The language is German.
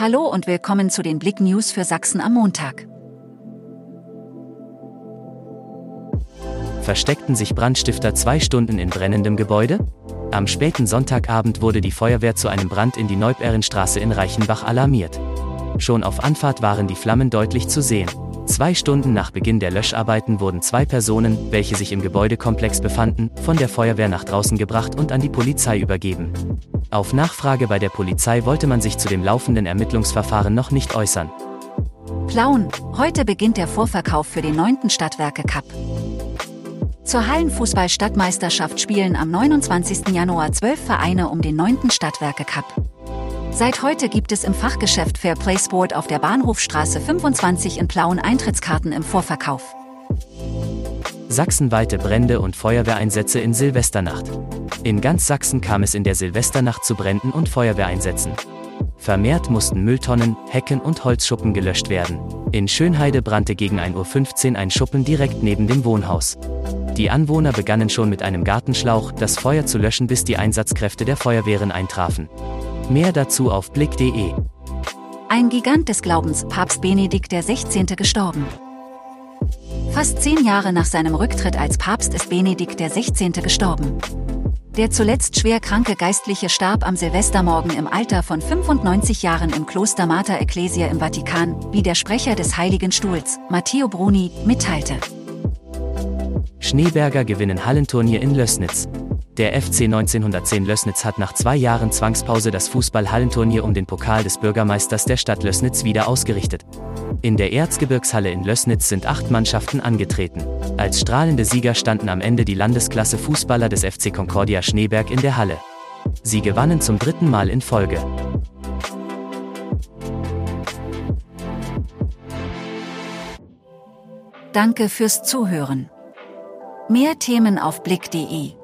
Hallo und willkommen zu den Blick News für Sachsen am Montag. Versteckten sich Brandstifter zwei Stunden in brennendem Gebäude? Am späten Sonntagabend wurde die Feuerwehr zu einem Brand in die Neuberinstraße in Reichenbach alarmiert. Schon auf Anfahrt waren die Flammen deutlich zu sehen. Zwei Stunden nach Beginn der Löscharbeiten wurden zwei Personen, welche sich im Gebäudekomplex befanden, von der Feuerwehr nach draußen gebracht und an die Polizei übergeben. Auf Nachfrage bei der Polizei wollte man sich zu dem laufenden Ermittlungsverfahren noch nicht äußern. Plauen, heute beginnt der Vorverkauf für den 9. Stadtwerke Cup. Zur Hallenfußball-Stadtmeisterschaft spielen am 29. Januar zwölf Vereine um den 9. Stadtwerke Cup. Seit heute gibt es im Fachgeschäft Fair Play Sport auf der Bahnhofstraße 25 in Plauen Eintrittskarten im Vorverkauf. Sachsenweite Brände und Feuerwehreinsätze in Silvesternacht. In ganz Sachsen kam es in der Silvesternacht zu Bränden und Feuerwehreinsätzen. Vermehrt mussten Mülltonnen, Hecken und Holzschuppen gelöscht werden. In Schönheide brannte gegen 1.15 Uhr ein Schuppen direkt neben dem Wohnhaus. Die Anwohner begannen schon mit einem Gartenschlauch, das Feuer zu löschen, bis die Einsatzkräfte der Feuerwehren eintrafen. Mehr dazu auf blick.de. Ein Gigant des Glaubens, Papst Benedikt XVI. gestorben. Fast zehn Jahre nach seinem Rücktritt als Papst ist Benedikt XVI. gestorben. Der zuletzt schwer kranke Geistliche starb am Silvestermorgen im Alter von 95 Jahren im Kloster Mater Ecclesia im Vatikan, wie der Sprecher des Heiligen Stuhls, Matteo Bruni, mitteilte. Schneeberger gewinnen Hallenturnier in Lößnitz. Der FC 1910 Lößnitz hat nach zwei Jahren Zwangspause das Fußball-Hallenturnier um den Pokal des Bürgermeisters der Stadt Lößnitz wieder ausgerichtet. In der Erzgebirgshalle in Lößnitz sind acht Mannschaften angetreten. Als strahlende Sieger standen am Ende die Landesklasse Fußballer des FC Concordia Schneeberg in der Halle. Sie gewannen zum dritten Mal in Folge. Danke fürs Zuhören. Mehr Themen auf blick.de